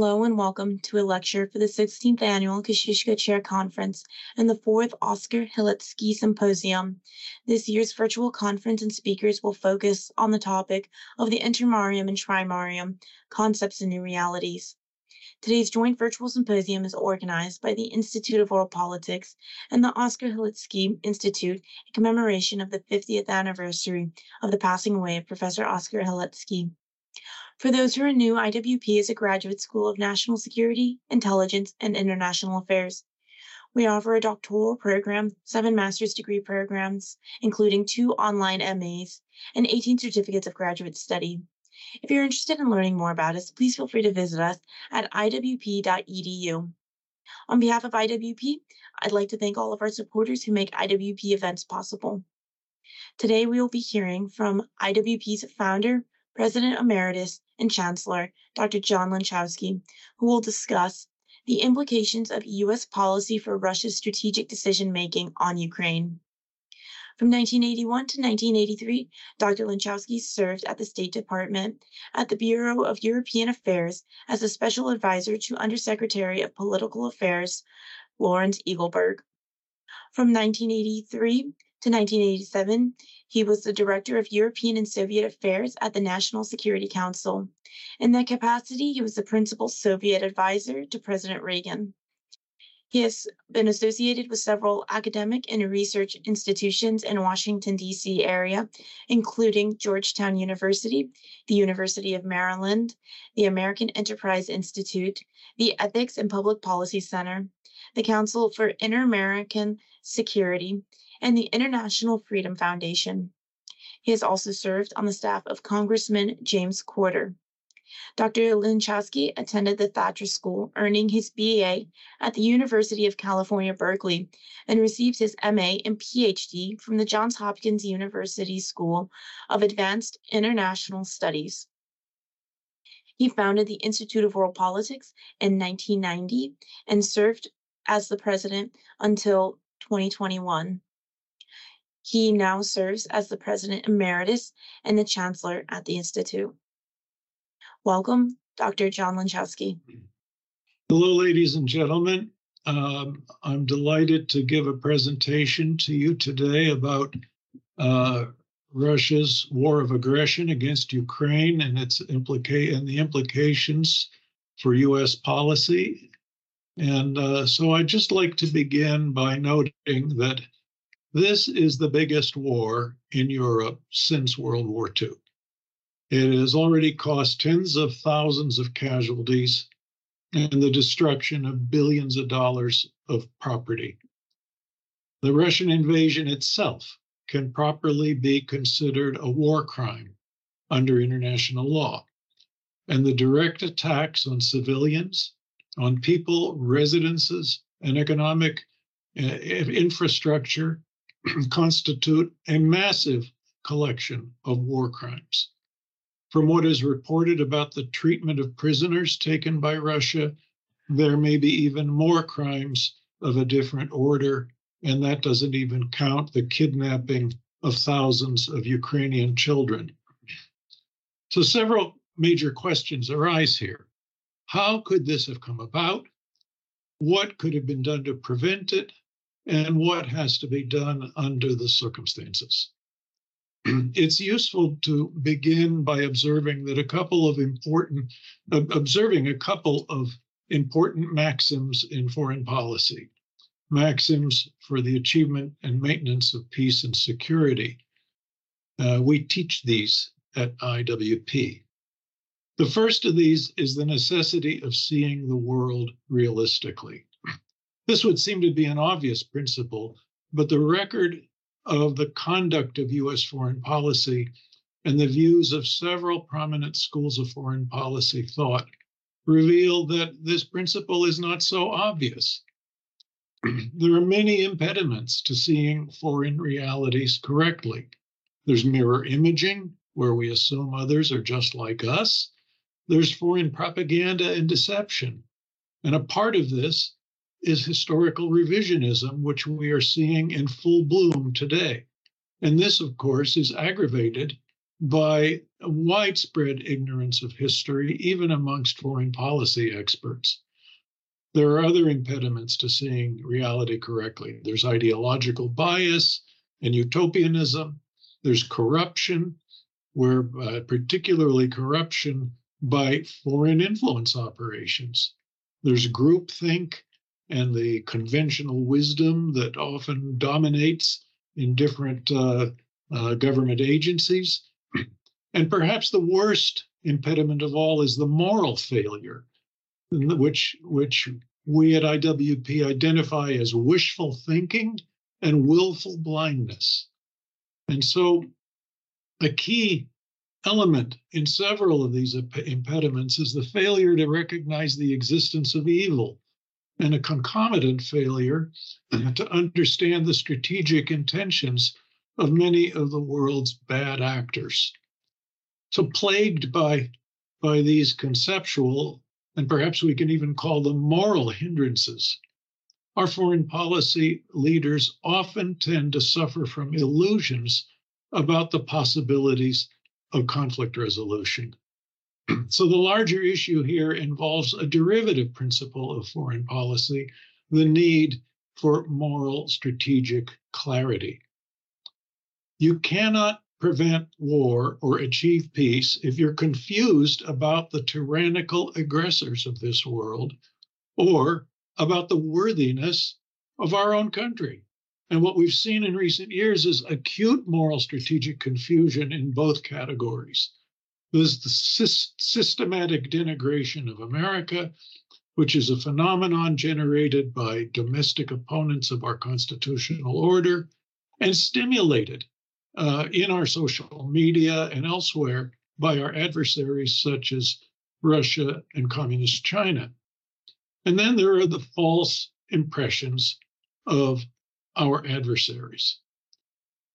Hello and welcome to a lecture for the 16th Annual Kosciuszko Chair Conference and the 4th Oskar Halecki Symposium. This year's virtual conference and speakers will focus on the topic of the Intermarium and Trimarium, Concepts and New Realities. Today's joint virtual symposium is organized by the Institute of World Politics and the Oskar Halecki Institute in commemoration of the 50th anniversary of the passing away of Professor Oskar Halecki. For those who are new, IWP is a graduate school of national security, intelligence, and international affairs. We offer a doctoral program, seven master's degree programs, including two online MAs, and 18 certificates of graduate study. If you're interested in learning more about us, please feel free to visit us at iwp.edu. On behalf of IWP, I'd like to thank all of our supporters who make IWP events possible. Today, we will be hearing from IWP's founder, President Emeritus and Chancellor, Dr. John Lenczowski, who will discuss the implications of U.S. policy for Russia's strategic decision making on Ukraine. From 1981 to 1983, Dr. Lenczowski served at the State Department at the Bureau of European Affairs as a special advisor to Undersecretary of Political Affairs Lawrence Eagleburg. From 1983 to 1987, he was the Director of European and Soviet Affairs at the National Security Council. In that capacity, he was the principal Soviet advisor to President Reagan. He has been associated with several academic and research institutions in Washington, D.C. area, including Georgetown University, the University of Maryland, the American Enterprise Institute, the Ethics and Public Policy Center, the Council for Inter-American Security, and the International Freedom Foundation. He has also served on the staff of Congressman James Courter. Dr. Lenczowski attended the Thacher School, earning his BA at the University of California, Berkeley, and received his MA and PhD from the Johns Hopkins University School of Advanced International Studies. He founded the Institute of World Politics in 1990 and served as the president until 2021. He now serves as the president emeritus and the chancellor at the Institute. Welcome, Dr. John Lenczowski. Hello, ladies and gentlemen. Um, I'm delighted to give a presentation to you today about uh, Russia's war of aggression against Ukraine and its implica- and the implications for U.S. policy. And uh, so I'd just like to begin by noting that this is the biggest war in Europe since World War II. It has already cost tens of thousands of casualties and the destruction of billions of dollars of property. The Russian invasion itself can properly be considered a war crime under international law. And the direct attacks on civilians, on people, residences, and economic uh, infrastructure constitute a massive collection of war crimes. From what is reported about the treatment of prisoners taken by Russia, there may be even more crimes of a different order, and that doesn't even count the kidnapping of thousands of Ukrainian children. So, several major questions arise here. How could this have come about? What could have been done to prevent it? And what has to be done under the circumstances. it's useful to begin by observing that a couple of important, observing a couple of important maxims in foreign policy, maxims for the achievement and maintenance of peace and security. Uh, we teach these at IWP. The first of these is the necessity of seeing the world realistically. This would seem to be an obvious principle, but the record of the conduct of US foreign policy and the views of several prominent schools of foreign policy thought reveal that this principle is not so obvious. there are many impediments to seeing foreign realities correctly. There's mirror imaging, where we assume others are just like us. There's foreign propaganda and deception. And a part of this is historical revisionism, which we are seeing in full bloom today. And this, of course, is aggravated by widespread ignorance of history, even amongst foreign policy experts. There are other impediments to seeing reality correctly. There's ideological bias and utopianism. There's corruption, where uh, particularly corruption by foreign influence operations. There's groupthink and the conventional wisdom that often dominates in different uh, uh, government agencies. And perhaps the worst impediment of all is the moral failure, which, which we at IWP identify as wishful thinking and willful blindness. And so, a key element in several of these impediments is the failure to recognize the existence of evil and a concomitant failure mm-hmm. to understand the strategic intentions of many of the world's bad actors. So, plagued by, by these conceptual, and perhaps we can even call them moral hindrances, our foreign policy leaders often tend to suffer from illusions about the possibilities of conflict resolution. So, the larger issue here involves a derivative principle of foreign policy the need for moral strategic clarity. You cannot prevent war or achieve peace if you're confused about the tyrannical aggressors of this world or about the worthiness of our own country. And what we've seen in recent years is acute moral strategic confusion in both categories. There's the systematic denigration of America, which is a phenomenon generated by domestic opponents of our constitutional order and stimulated uh, in our social media and elsewhere by our adversaries such as Russia and Communist China. And then there are the false impressions of our adversaries.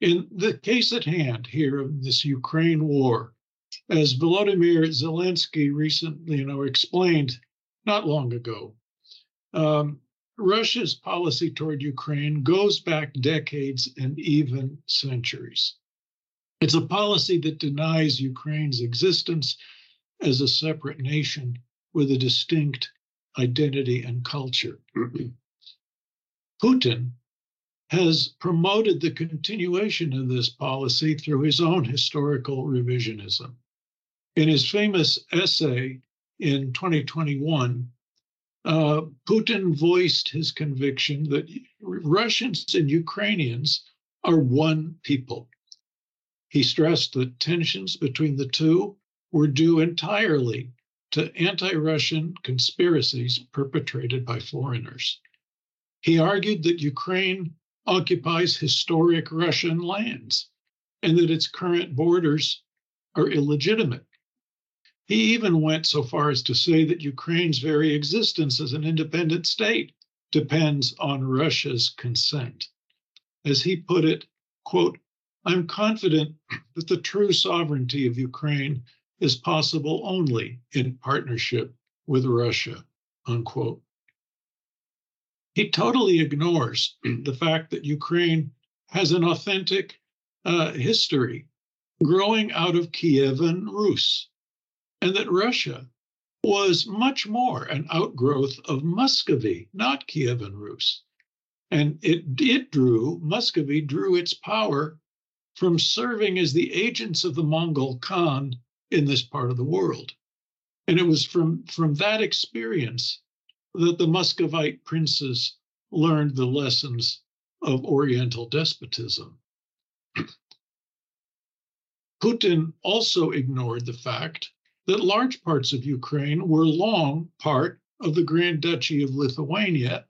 In the case at hand here of this Ukraine war, as Volodymyr Zelensky recently, you know, explained not long ago, um, Russia's policy toward Ukraine goes back decades and even centuries. It's a policy that denies Ukraine's existence as a separate nation with a distinct identity and culture. Putin has promoted the continuation of this policy through his own historical revisionism. In his famous essay in 2021, uh, Putin voiced his conviction that Russians and Ukrainians are one people. He stressed that tensions between the two were due entirely to anti Russian conspiracies perpetrated by foreigners. He argued that Ukraine occupies historic Russian lands and that its current borders are illegitimate. He even went so far as to say that Ukraine's very existence as an independent state depends on Russia's consent. As he put it, quote, I'm confident that the true sovereignty of Ukraine is possible only in partnership with Russia, unquote. He totally ignores the fact that Ukraine has an authentic uh, history growing out of Kievan Rus, and that Russia was much more an outgrowth of Muscovy, not Kievan Rus. And it, it drew, Muscovy drew its power from serving as the agents of the Mongol Khan in this part of the world. And it was from, from that experience that the Muscovite princes learned the lessons of Oriental despotism. Putin also ignored the fact that large parts of Ukraine were long part of the Grand Duchy of Lithuania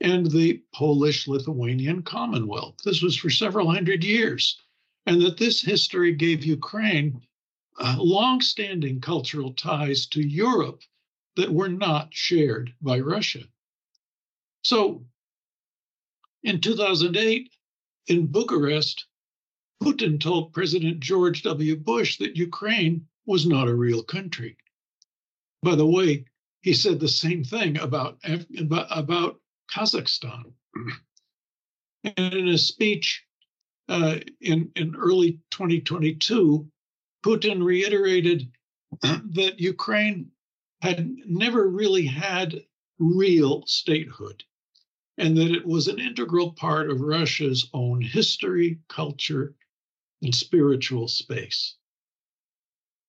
and the Polish Lithuanian Commonwealth. This was for several hundred years, and that this history gave Ukraine uh, long-standing cultural ties to Europe that were not shared by Russia. So in 2008, in Bucharest, Putin told President George W. Bush that Ukraine was not a real country. By the way, he said the same thing about, about Kazakhstan. And in a speech uh, in, in early 2022, Putin reiterated that Ukraine had never really had real statehood and that it was an integral part of Russia's own history, culture, and spiritual space.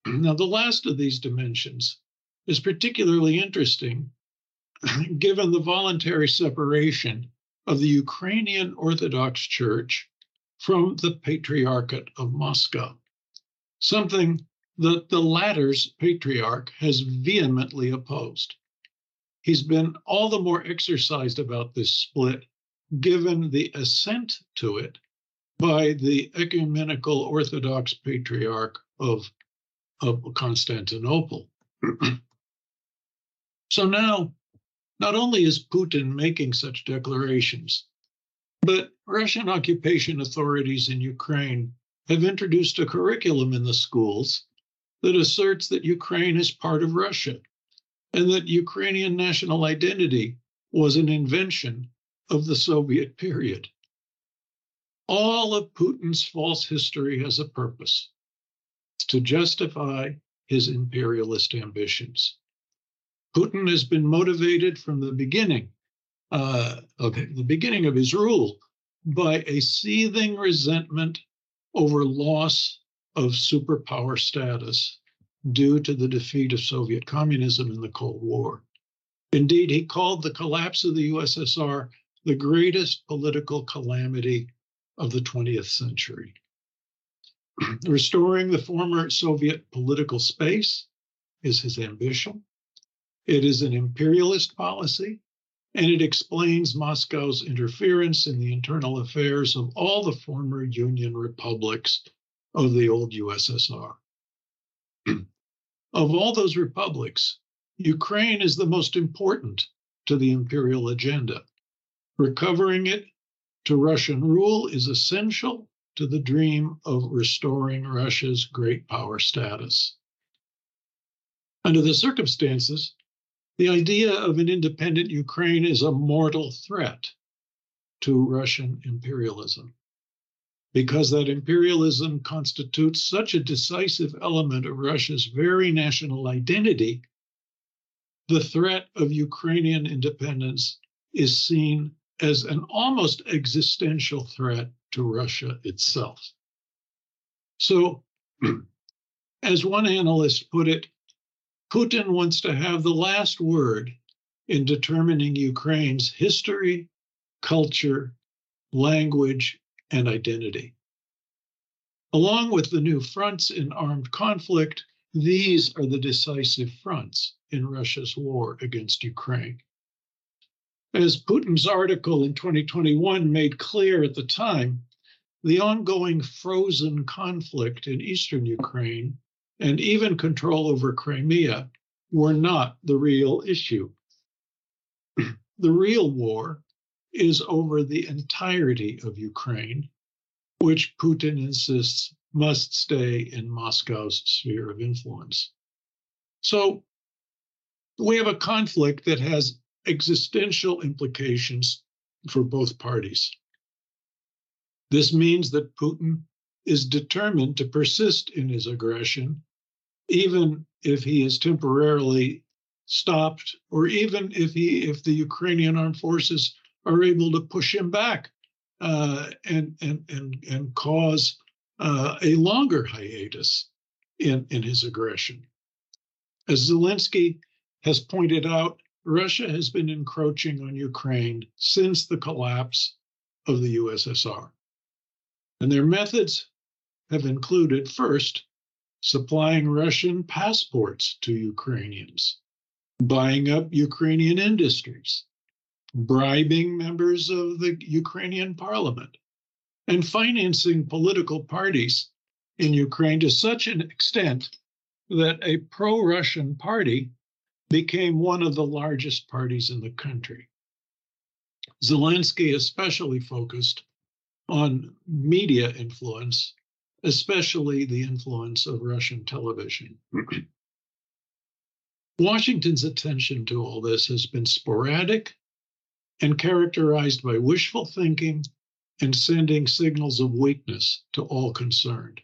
Now, the last of these dimensions is particularly interesting given the voluntary separation of the Ukrainian Orthodox Church from the Patriarchate of Moscow, something that the latter's patriarch has vehemently opposed. He's been all the more exercised about this split given the assent to it by the ecumenical Orthodox Patriarch of, of Constantinople. so now, not only is Putin making such declarations, but Russian occupation authorities in Ukraine have introduced a curriculum in the schools that asserts that Ukraine is part of Russia and that Ukrainian national identity was an invention of the Soviet period. All of Putin's false history has a purpose to justify his imperialist ambitions. Putin has been motivated from the beginning, uh, okay, the beginning of his rule, by a seething resentment over loss of superpower status due to the defeat of Soviet communism in the Cold War. Indeed, he called the collapse of the USSR the greatest political calamity of the 20th century. Restoring the former Soviet political space is his ambition. It is an imperialist policy, and it explains Moscow's interference in the internal affairs of all the former Union republics of the old USSR. of all those republics, Ukraine is the most important to the imperial agenda. Recovering it to Russian rule is essential to the dream of restoring Russia's great power status. Under the circumstances, the idea of an independent Ukraine is a mortal threat to Russian imperialism because that imperialism constitutes such a decisive element of Russia's very national identity, the threat of Ukrainian independence is seen as an almost existential threat to Russia itself. So, as one analyst put it, Putin wants to have the last word in determining Ukraine's history, culture, language, and identity. Along with the new fronts in armed conflict, these are the decisive fronts in Russia's war against Ukraine. As Putin's article in 2021 made clear at the time, the ongoing frozen conflict in eastern Ukraine and even control over Crimea were not the real issue. the real war is over the entirety of Ukraine, which Putin insists must stay in Moscow's sphere of influence. So we have a conflict that has existential implications for both parties. This means that Putin is determined to persist in his aggression even if he is temporarily stopped, or even if he if the Ukrainian armed forces are able to push him back uh, and and and and cause uh, a longer hiatus in in his aggression. As Zelensky has pointed out, Russia has been encroaching on Ukraine since the collapse of the USSR, and their methods have included first supplying Russian passports to Ukrainians, buying up Ukrainian industries, bribing members of the Ukrainian parliament, and financing political parties in Ukraine to such an extent that a pro Russian party became one of the largest parties in the country. Zelensky especially focused on media influence especially the influence of Russian television. Washington's attention to all this has been sporadic and characterized by wishful thinking and sending signals of weakness to all concerned.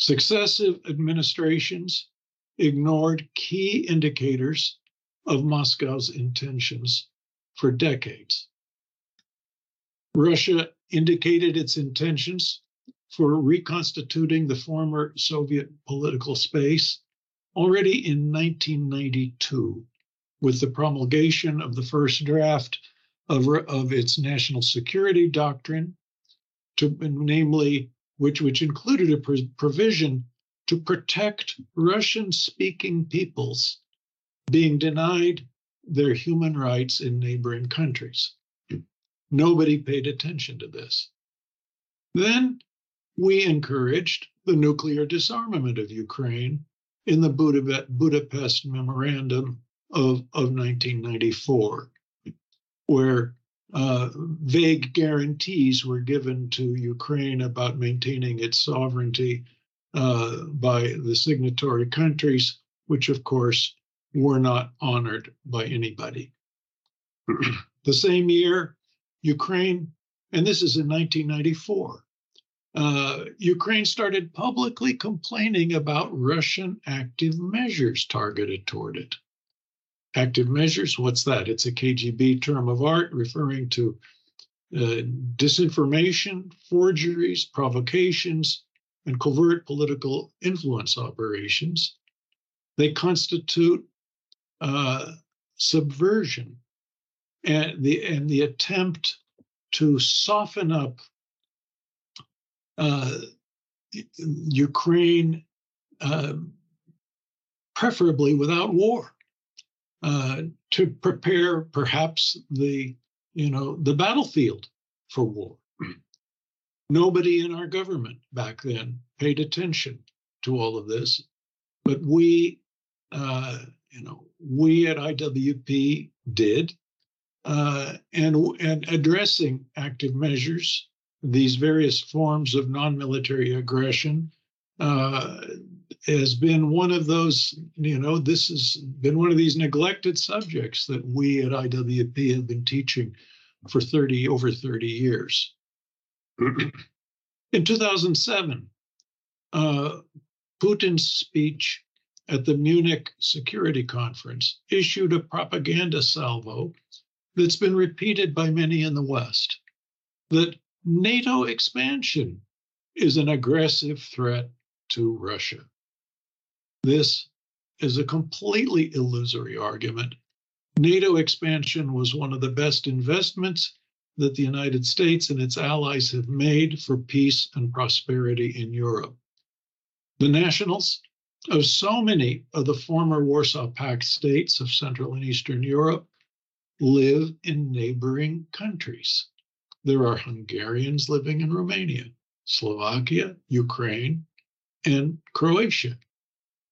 Successive administrations ignored key indicators of Moscow's intentions for decades. Russia indicated its intentions for reconstituting the former Soviet political space already in 1992 with the promulgation of the first draft of, of its national security doctrine, to, namely, which, which included a provision to protect Russian speaking peoples being denied their human rights in neighboring countries. Nobody paid attention to this. Then we encouraged the nuclear disarmament of Ukraine in the Budapest Memorandum of, of 1994, where uh, vague guarantees were given to Ukraine about maintaining its sovereignty uh, by the signatory countries, which of course were not honored by anybody. the same year, Ukraine, and this is in 1994, uh, Ukraine started publicly complaining about Russian active measures targeted toward it. Active measures, what's that? It's a KGB term of art referring to uh, disinformation, forgeries, provocations, and covert political influence operations. They constitute uh, subversion and the and the attempt to soften up uh, Ukraine, uh, preferably without war, uh, to prepare perhaps the you know the battlefield for war. Nobody in our government back then paid attention to all of this, but we, uh, you know, we at IWP did, uh, and and addressing active measures these various forms of non-military aggression uh, has been one of those, you know, this has been one of these neglected subjects that we at IWP have been teaching for 30, over 30 years. In 2007, uh, Putin's speech at the Munich Security Conference issued a propaganda salvo that's been repeated by many in the West that NATO expansion is an aggressive threat to Russia. This is a completely illusory argument. NATO expansion was one of the best investments that the United States and its allies have made for peace and prosperity in Europe. The nationals of so many of the former Warsaw Pact states of Central and Eastern Europe live in neighboring countries. There are Hungarians living in Romania, Slovakia, Ukraine, and Croatia.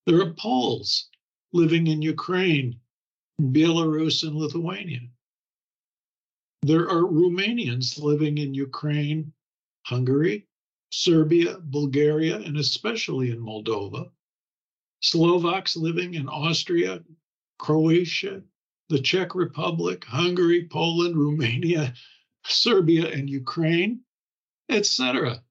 There are Poles living in Ukraine, Belarus, and Lithuania. There are Romanians living in Ukraine, Hungary, Serbia, Bulgaria, and especially in Moldova. Slovaks living in Austria, Croatia, the Czech Republic, Hungary, Poland, Romania, Serbia and Ukraine, etc.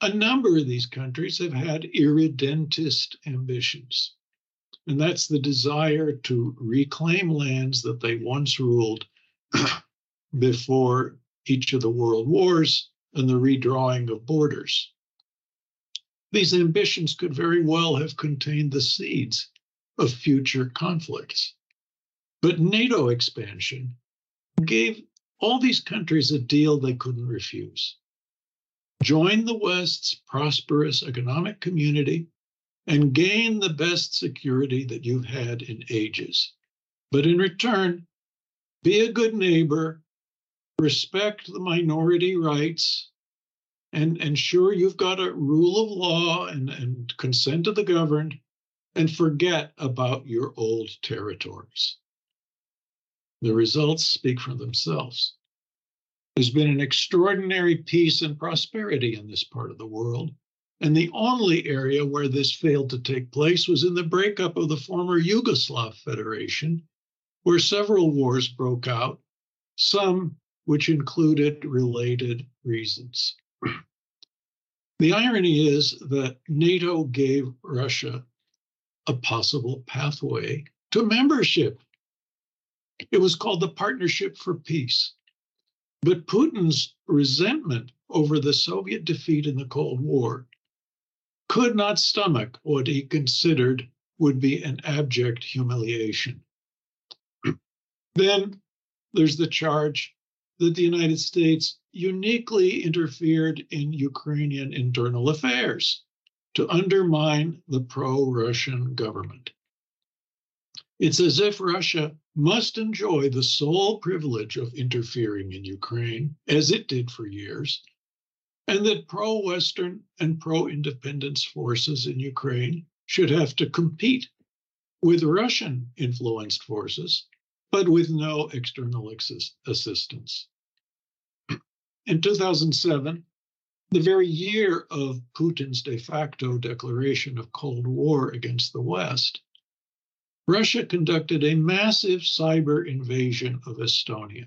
A number of these countries have had irredentist ambitions, and that's the desire to reclaim lands that they once ruled before each of the world wars and the redrawing of borders. These ambitions could very well have contained the seeds of future conflicts. But NATO expansion gave all these countries a deal they couldn't refuse. Join the West's prosperous economic community and gain the best security that you've had in ages. But in return, be a good neighbor, respect the minority rights, and ensure you've got a rule of law and, and consent of the governed, and forget about your old territories. The results speak for themselves. There's been an extraordinary peace and prosperity in this part of the world. And the only area where this failed to take place was in the breakup of the former Yugoslav Federation, where several wars broke out, some which included related reasons. The irony is that NATO gave Russia a possible pathway to membership. It was called the Partnership for Peace. But Putin's resentment over the Soviet defeat in the Cold War could not stomach what he considered would be an abject humiliation. Then there's the charge that the United States uniquely interfered in Ukrainian internal affairs to undermine the pro Russian government. It's as if Russia must enjoy the sole privilege of interfering in Ukraine, as it did for years, and that pro Western and pro independence forces in Ukraine should have to compete with Russian influenced forces, but with no external assistance. In 2007, the very year of Putin's de facto declaration of Cold War against the West, Russia conducted a massive cyber invasion of Estonia.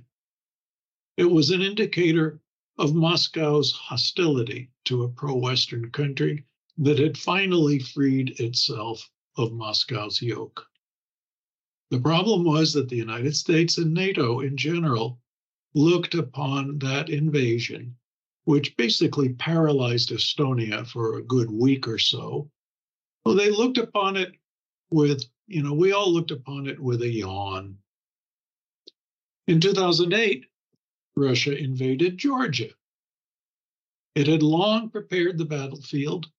It was an indicator of Moscow's hostility to a pro Western country that had finally freed itself of Moscow's yoke. The problem was that the United States and NATO in general looked upon that invasion, which basically paralyzed Estonia for a good week or so. Well, they looked upon it with, you know, we all looked upon it with a yawn. In 2008, Russia invaded Georgia. It had long prepared the battlefield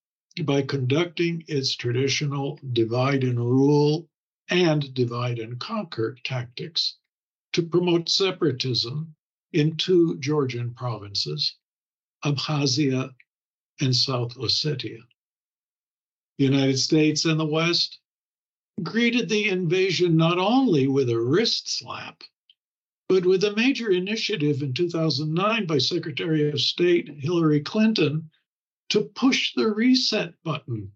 by conducting its traditional divide and rule and divide and conquer tactics to promote separatism in two Georgian provinces, Abkhazia and South Ossetia. The United States and the West greeted the invasion not only with a wrist slap, but with a major initiative in 2009 by Secretary of State Hillary Clinton to push the reset button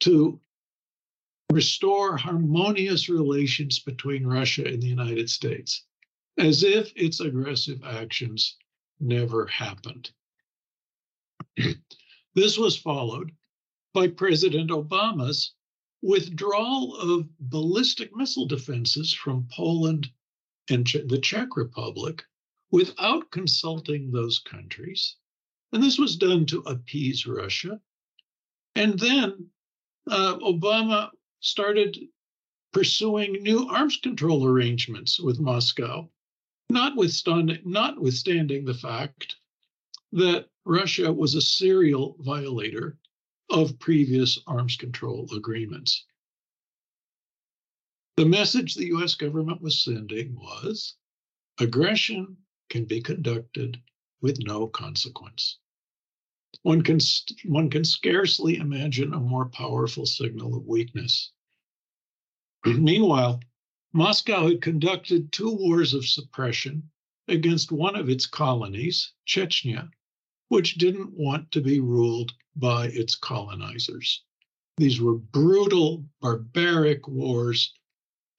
to restore harmonious relations between Russia and the United States, as if its aggressive actions never happened. this was followed by President Obama's withdrawal of ballistic missile defenses from Poland and the Czech Republic without consulting those countries. And this was done to appease Russia. And then uh, Obama started pursuing new arms control arrangements with Moscow, notwithstanding, notwithstanding the fact that Russia was a serial violator of previous arms control agreements. The message the US government was sending was aggression can be conducted with no consequence. One can, one can scarcely imagine a more powerful signal of weakness. Meanwhile, Moscow had conducted two wars of suppression against one of its colonies, Chechnya, which didn't want to be ruled by its colonizers. These were brutal, barbaric wars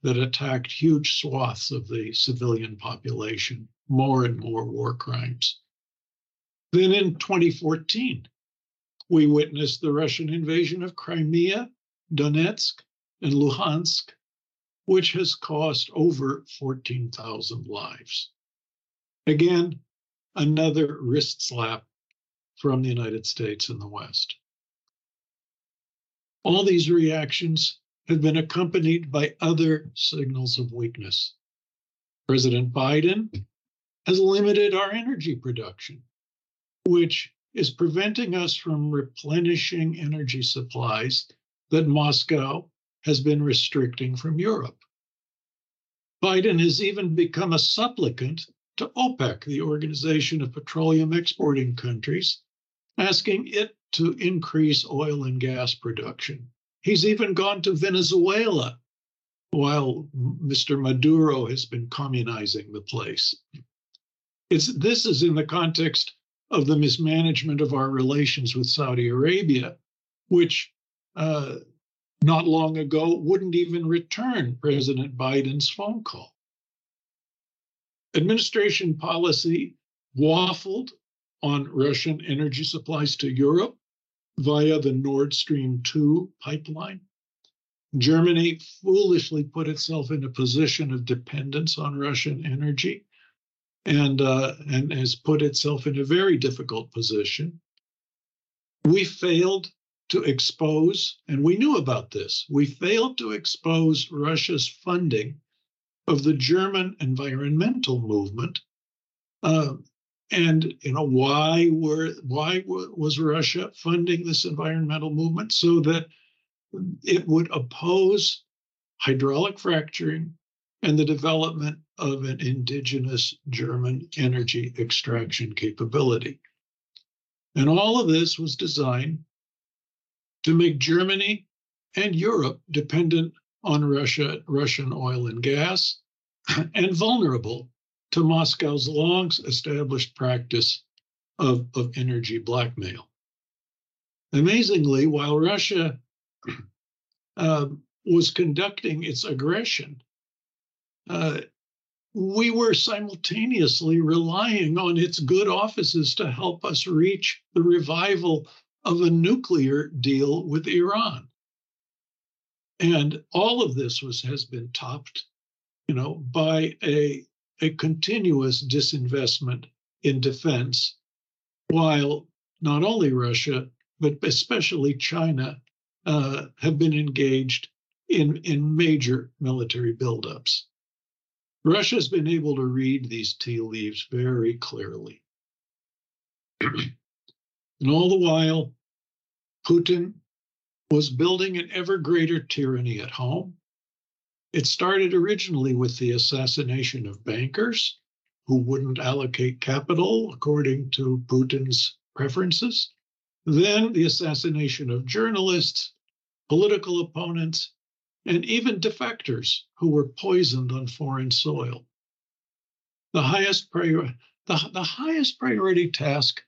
that attacked huge swaths of the civilian population, more and more war crimes. Then in 2014, we witnessed the Russian invasion of Crimea, Donetsk, and Luhansk, which has cost over 14,000 lives. Again, another wrist slap from the United States and the West. All these reactions have been accompanied by other signals of weakness. President Biden has limited our energy production, which is preventing us from replenishing energy supplies that Moscow has been restricting from Europe. Biden has even become a supplicant to OPEC, the Organization of Petroleum Exporting Countries, asking it to increase oil and gas production. He's even gone to Venezuela while Mr. Maduro has been communizing the place. It's, this is in the context of the mismanagement of our relations with Saudi Arabia, which uh, not long ago wouldn't even return President Biden's phone call. Administration policy waffled on Russian energy supplies to Europe via the Nord Stream 2 pipeline. Germany foolishly put itself in a position of dependence on Russian energy and, uh, and has put itself in a very difficult position. We failed to expose, and we knew about this, we failed to expose Russia's funding of the German environmental movement. Uh, and you know why were why was Russia funding this environmental movement so that it would oppose hydraulic fracturing and the development of an indigenous German energy extraction capability. And all of this was designed to make Germany and Europe dependent on Russia, Russian oil and gas, and vulnerable to Moscow's long established practice of, of energy blackmail. Amazingly, while Russia uh, was conducting its aggression, uh, we were simultaneously relying on its good offices to help us reach the revival of a nuclear deal with Iran. And all of this was has been topped, you know, by a, a continuous disinvestment in defense, while not only Russia, but especially China uh, have been engaged in, in major military buildups. Russia's been able to read these tea leaves very clearly. and all the while, Putin was building an ever greater tyranny at home. It started originally with the assassination of bankers who wouldn't allocate capital according to Putin's preferences. Then the assassination of journalists, political opponents, and even defectors who were poisoned on foreign soil. The highest, the, the highest priority task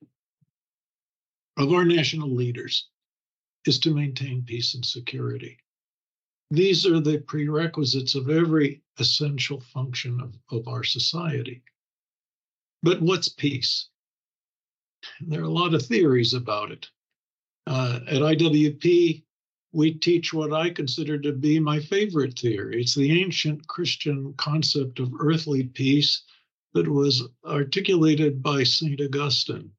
of our national leaders is to maintain peace and security. These are the prerequisites of every essential function of, of our society. But what's peace? There are a lot of theories about it. Uh, at IWP, we teach what I consider to be my favorite theory. It's the ancient Christian concept of earthly peace that was articulated by St. Augustine.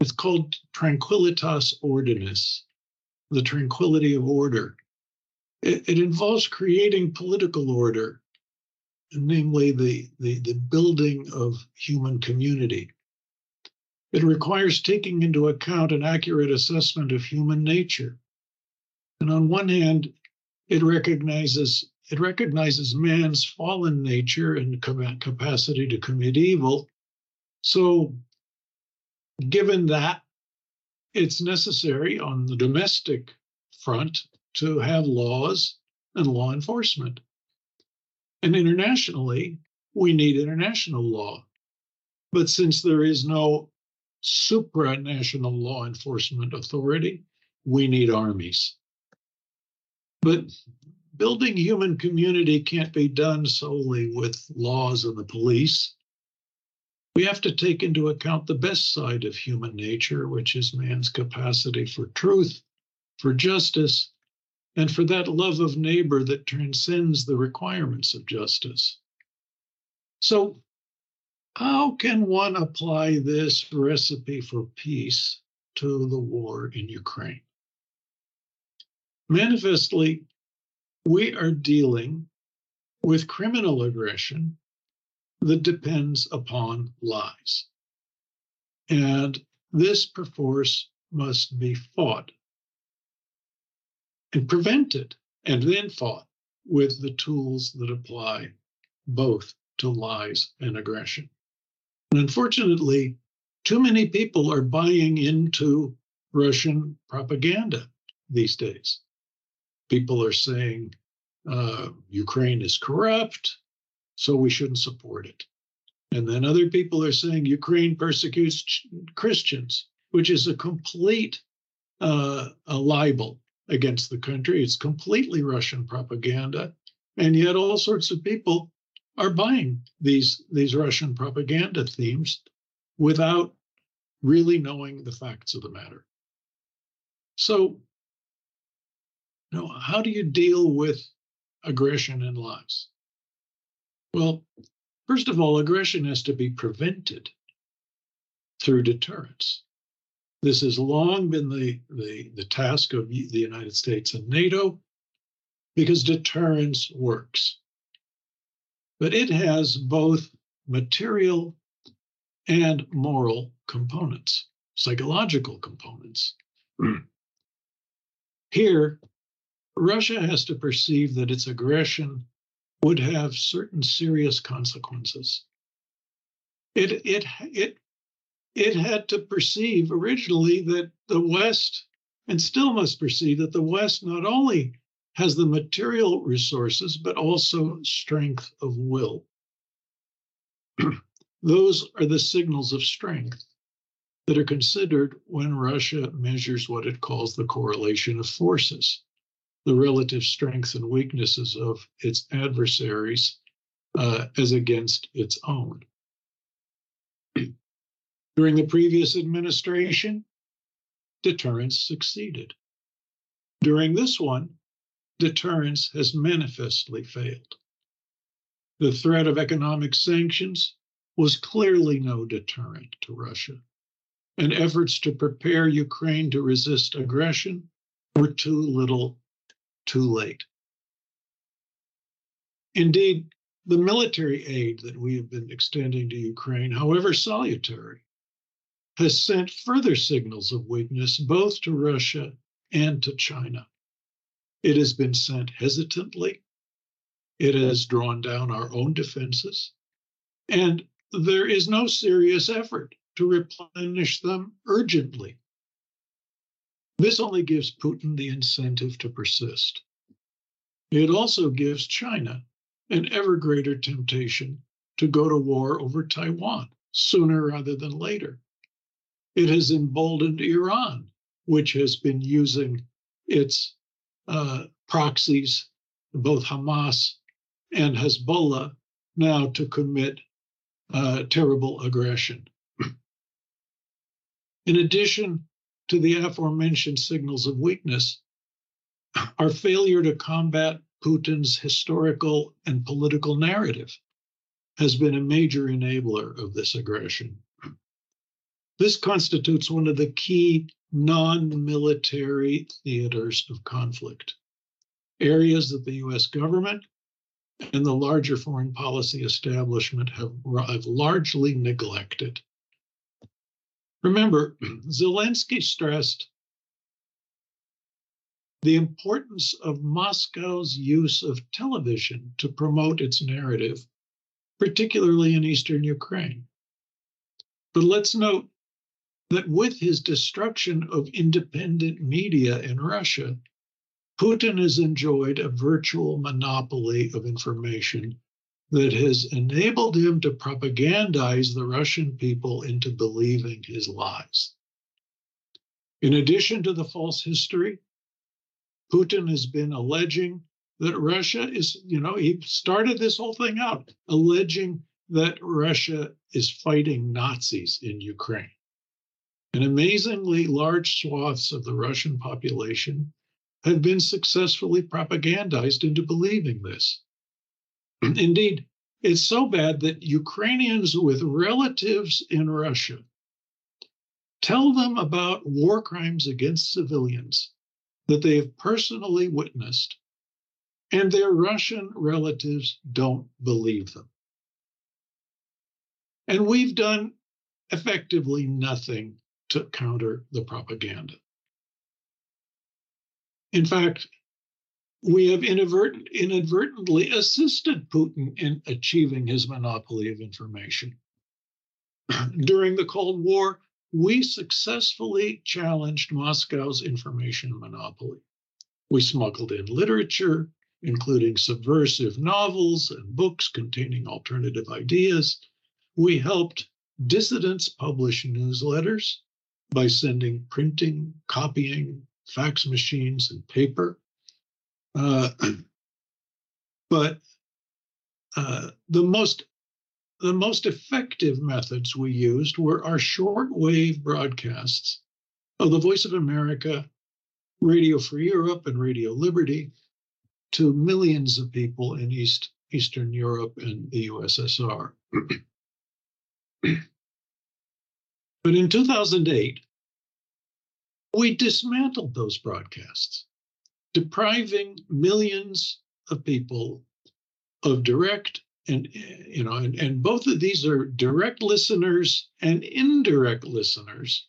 It's called tranquillitas ordinis, the tranquility of order. It, it involves creating political order, namely the, the, the building of human community. It requires taking into account an accurate assessment of human nature. And on one hand, it recognizes it recognizes man's fallen nature and capacity to commit evil. So, given that, it's necessary on the domestic front to have laws and law enforcement. And internationally, we need international law. But since there is no supranational law enforcement authority, we need armies. But building human community can't be done solely with laws and the police we have to take into account the best side of human nature, which is man's capacity for truth, for justice, and for that love of neighbor that transcends the requirements of justice. So, how can one apply this recipe for peace to the war in Ukraine? Manifestly, we are dealing with criminal aggression that depends upon lies. And this perforce must be fought and prevented and then fought with the tools that apply both to lies and aggression. And unfortunately, too many people are buying into Russian propaganda these days. People are saying uh, Ukraine is corrupt, so we shouldn't support it. And then other people are saying Ukraine persecutes Christians, which is a complete uh, a libel against the country. It's completely Russian propaganda, and yet all sorts of people are buying these these Russian propaganda themes without really knowing the facts of the matter. So, you know, how do you deal with aggression in lives? Well, first of all, aggression has to be prevented through deterrence. This has long been the, the, the task of the United States and NATO because deterrence works. But it has both material and moral components, psychological components. Here, Russia has to perceive that its aggression would have certain serious consequences. It, it, it, it had to perceive originally that the West, and still must perceive that the West not only has the material resources, but also strength of will. Those are the signals of strength that are considered when Russia measures what it calls the correlation of forces, the relative strengths and weaknesses of its adversaries uh, as against its own. During the previous administration, deterrence succeeded. During this one, deterrence has manifestly failed. The threat of economic sanctions was clearly no deterrent to Russia, and efforts to prepare Ukraine to resist aggression were too little, too late. Indeed, the military aid that we have been extending to Ukraine, however salutary, has sent further signals of weakness both to Russia and to China. It has been sent hesitantly. It has drawn down our own defenses. And there is no serious effort to replenish them urgently. This only gives Putin the incentive to persist. It also gives China an ever greater temptation to go to war over Taiwan sooner rather than later. It has emboldened Iran, which has been using its uh, proxies, both Hamas and Hezbollah, now to commit uh, terrible aggression. In addition to the aforementioned signals of weakness, our failure to combat Putin's historical and political narrative has been a major enabler of this aggression. This constitutes one of the key non military theaters of conflict, areas that the US government and the larger foreign policy establishment have, have largely neglected. Remember, Zelensky stressed the importance of Moscow's use of television to promote its narrative, particularly in eastern Ukraine. But let's note that with his destruction of independent media in Russia, Putin has enjoyed a virtual monopoly of information that has enabled him to propagandize the Russian people into believing his lies. In addition to the false history, Putin has been alleging that Russia is, you know, he started this whole thing out alleging that Russia is fighting Nazis in Ukraine. And amazingly large swaths of the Russian population have been successfully propagandized into believing this. Indeed, it's so bad that Ukrainians with relatives in Russia tell them about war crimes against civilians that they have personally witnessed, and their Russian relatives don't believe them. And we've done effectively nothing to counter the propaganda. In fact, we have inadvertent, inadvertently assisted Putin in achieving his monopoly of information. During the Cold War, we successfully challenged Moscow's information monopoly. We smuggled in literature, including subversive novels and books containing alternative ideas. We helped dissidents publish newsletters by sending printing, copying, fax machines, and paper. Uh, but uh, the most the most effective methods we used were our shortwave broadcasts of the Voice of America Radio Free Europe and Radio Liberty to millions of people in East Eastern Europe and the USSR. but in 2008, we dismantled those broadcasts, depriving millions of people of direct and you know and, and both of these are direct listeners and indirect listeners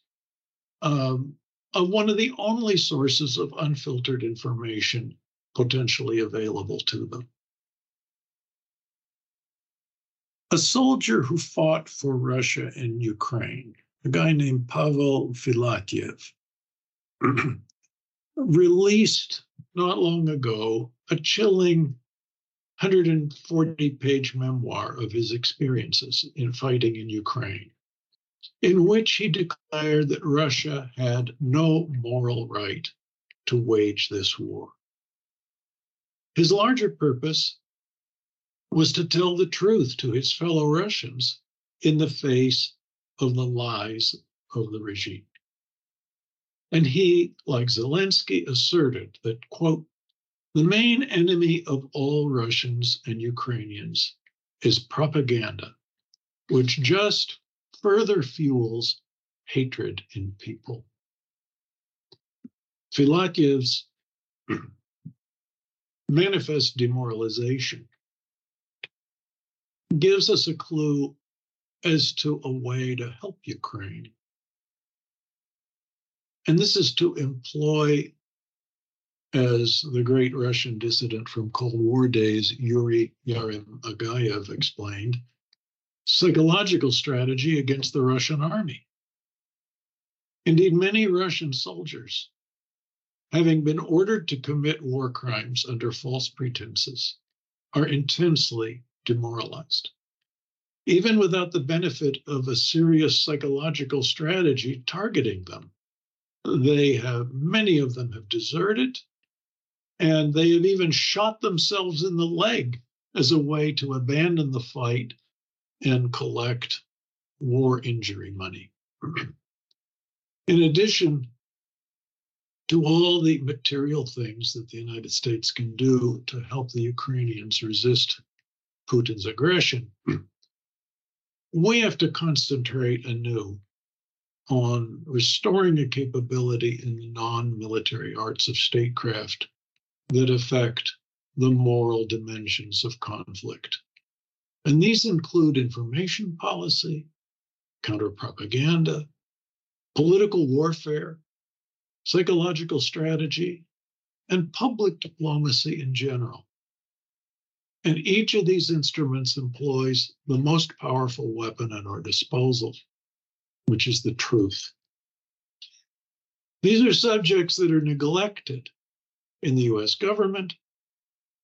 um, of one of the only sources of unfiltered information potentially available to them. A soldier who fought for Russia in Ukraine, a guy named Pavel Filatyev, released not long ago a chilling 140 page memoir of his experiences in fighting in Ukraine, in which he declared that Russia had no moral right to wage this war. His larger purpose was to tell the truth to his fellow Russians in the face of the lies of the regime. And he, like Zelensky, asserted that, quote, the main enemy of all Russians and Ukrainians is propaganda, which just further fuels hatred in people. Filatyev's manifest demoralization gives us a clue as to a way to help Ukraine. And this is to employ as the great Russian dissident from Cold War days, Yuri Yarim Agayev, explained, psychological strategy against the Russian army. Indeed, many Russian soldiers, having been ordered to commit war crimes under false pretenses, are intensely demoralized. Even without the benefit of a serious psychological strategy targeting them, they have, many of them have deserted and they have even shot themselves in the leg as a way to abandon the fight and collect war injury money. in addition to all the material things that the United States can do to help the Ukrainians resist Putin's aggression, we have to concentrate anew on restoring a capability in the non military arts of statecraft that affect the moral dimensions of conflict. And these include information policy, counter propaganda, political warfare, psychological strategy, and public diplomacy in general. And each of these instruments employs the most powerful weapon at our disposal, which is the truth. These are subjects that are neglected in the US government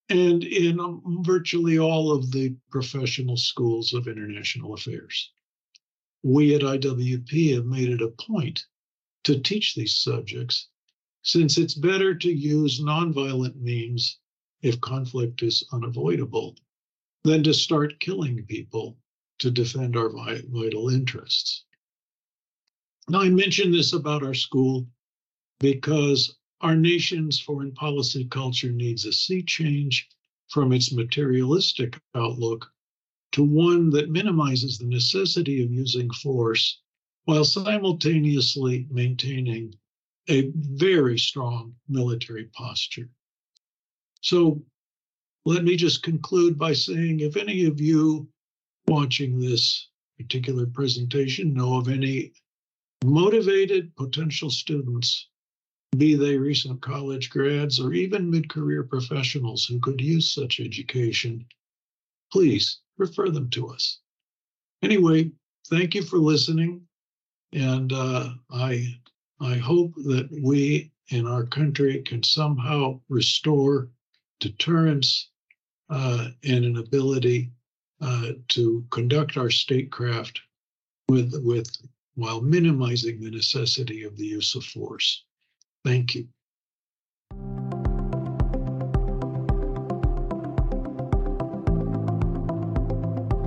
and in um, virtually all of the professional schools of international affairs. We at IWP have made it a point to teach these subjects since it's better to use nonviolent means if conflict is unavoidable than to start killing people to defend our vital interests. Now, I mention this about our school because our nation's foreign policy culture needs a sea change from its materialistic outlook to one that minimizes the necessity of using force while simultaneously maintaining a very strong military posture. So let me just conclude by saying if any of you watching this particular presentation know of any motivated potential students be they recent college grads or even mid career professionals who could use such education, please refer them to us. Anyway, thank you for listening. And uh, I, I hope that we in our country can somehow restore deterrence uh, and an ability uh, to conduct our statecraft with, with while minimizing the necessity of the use of force. Thank you.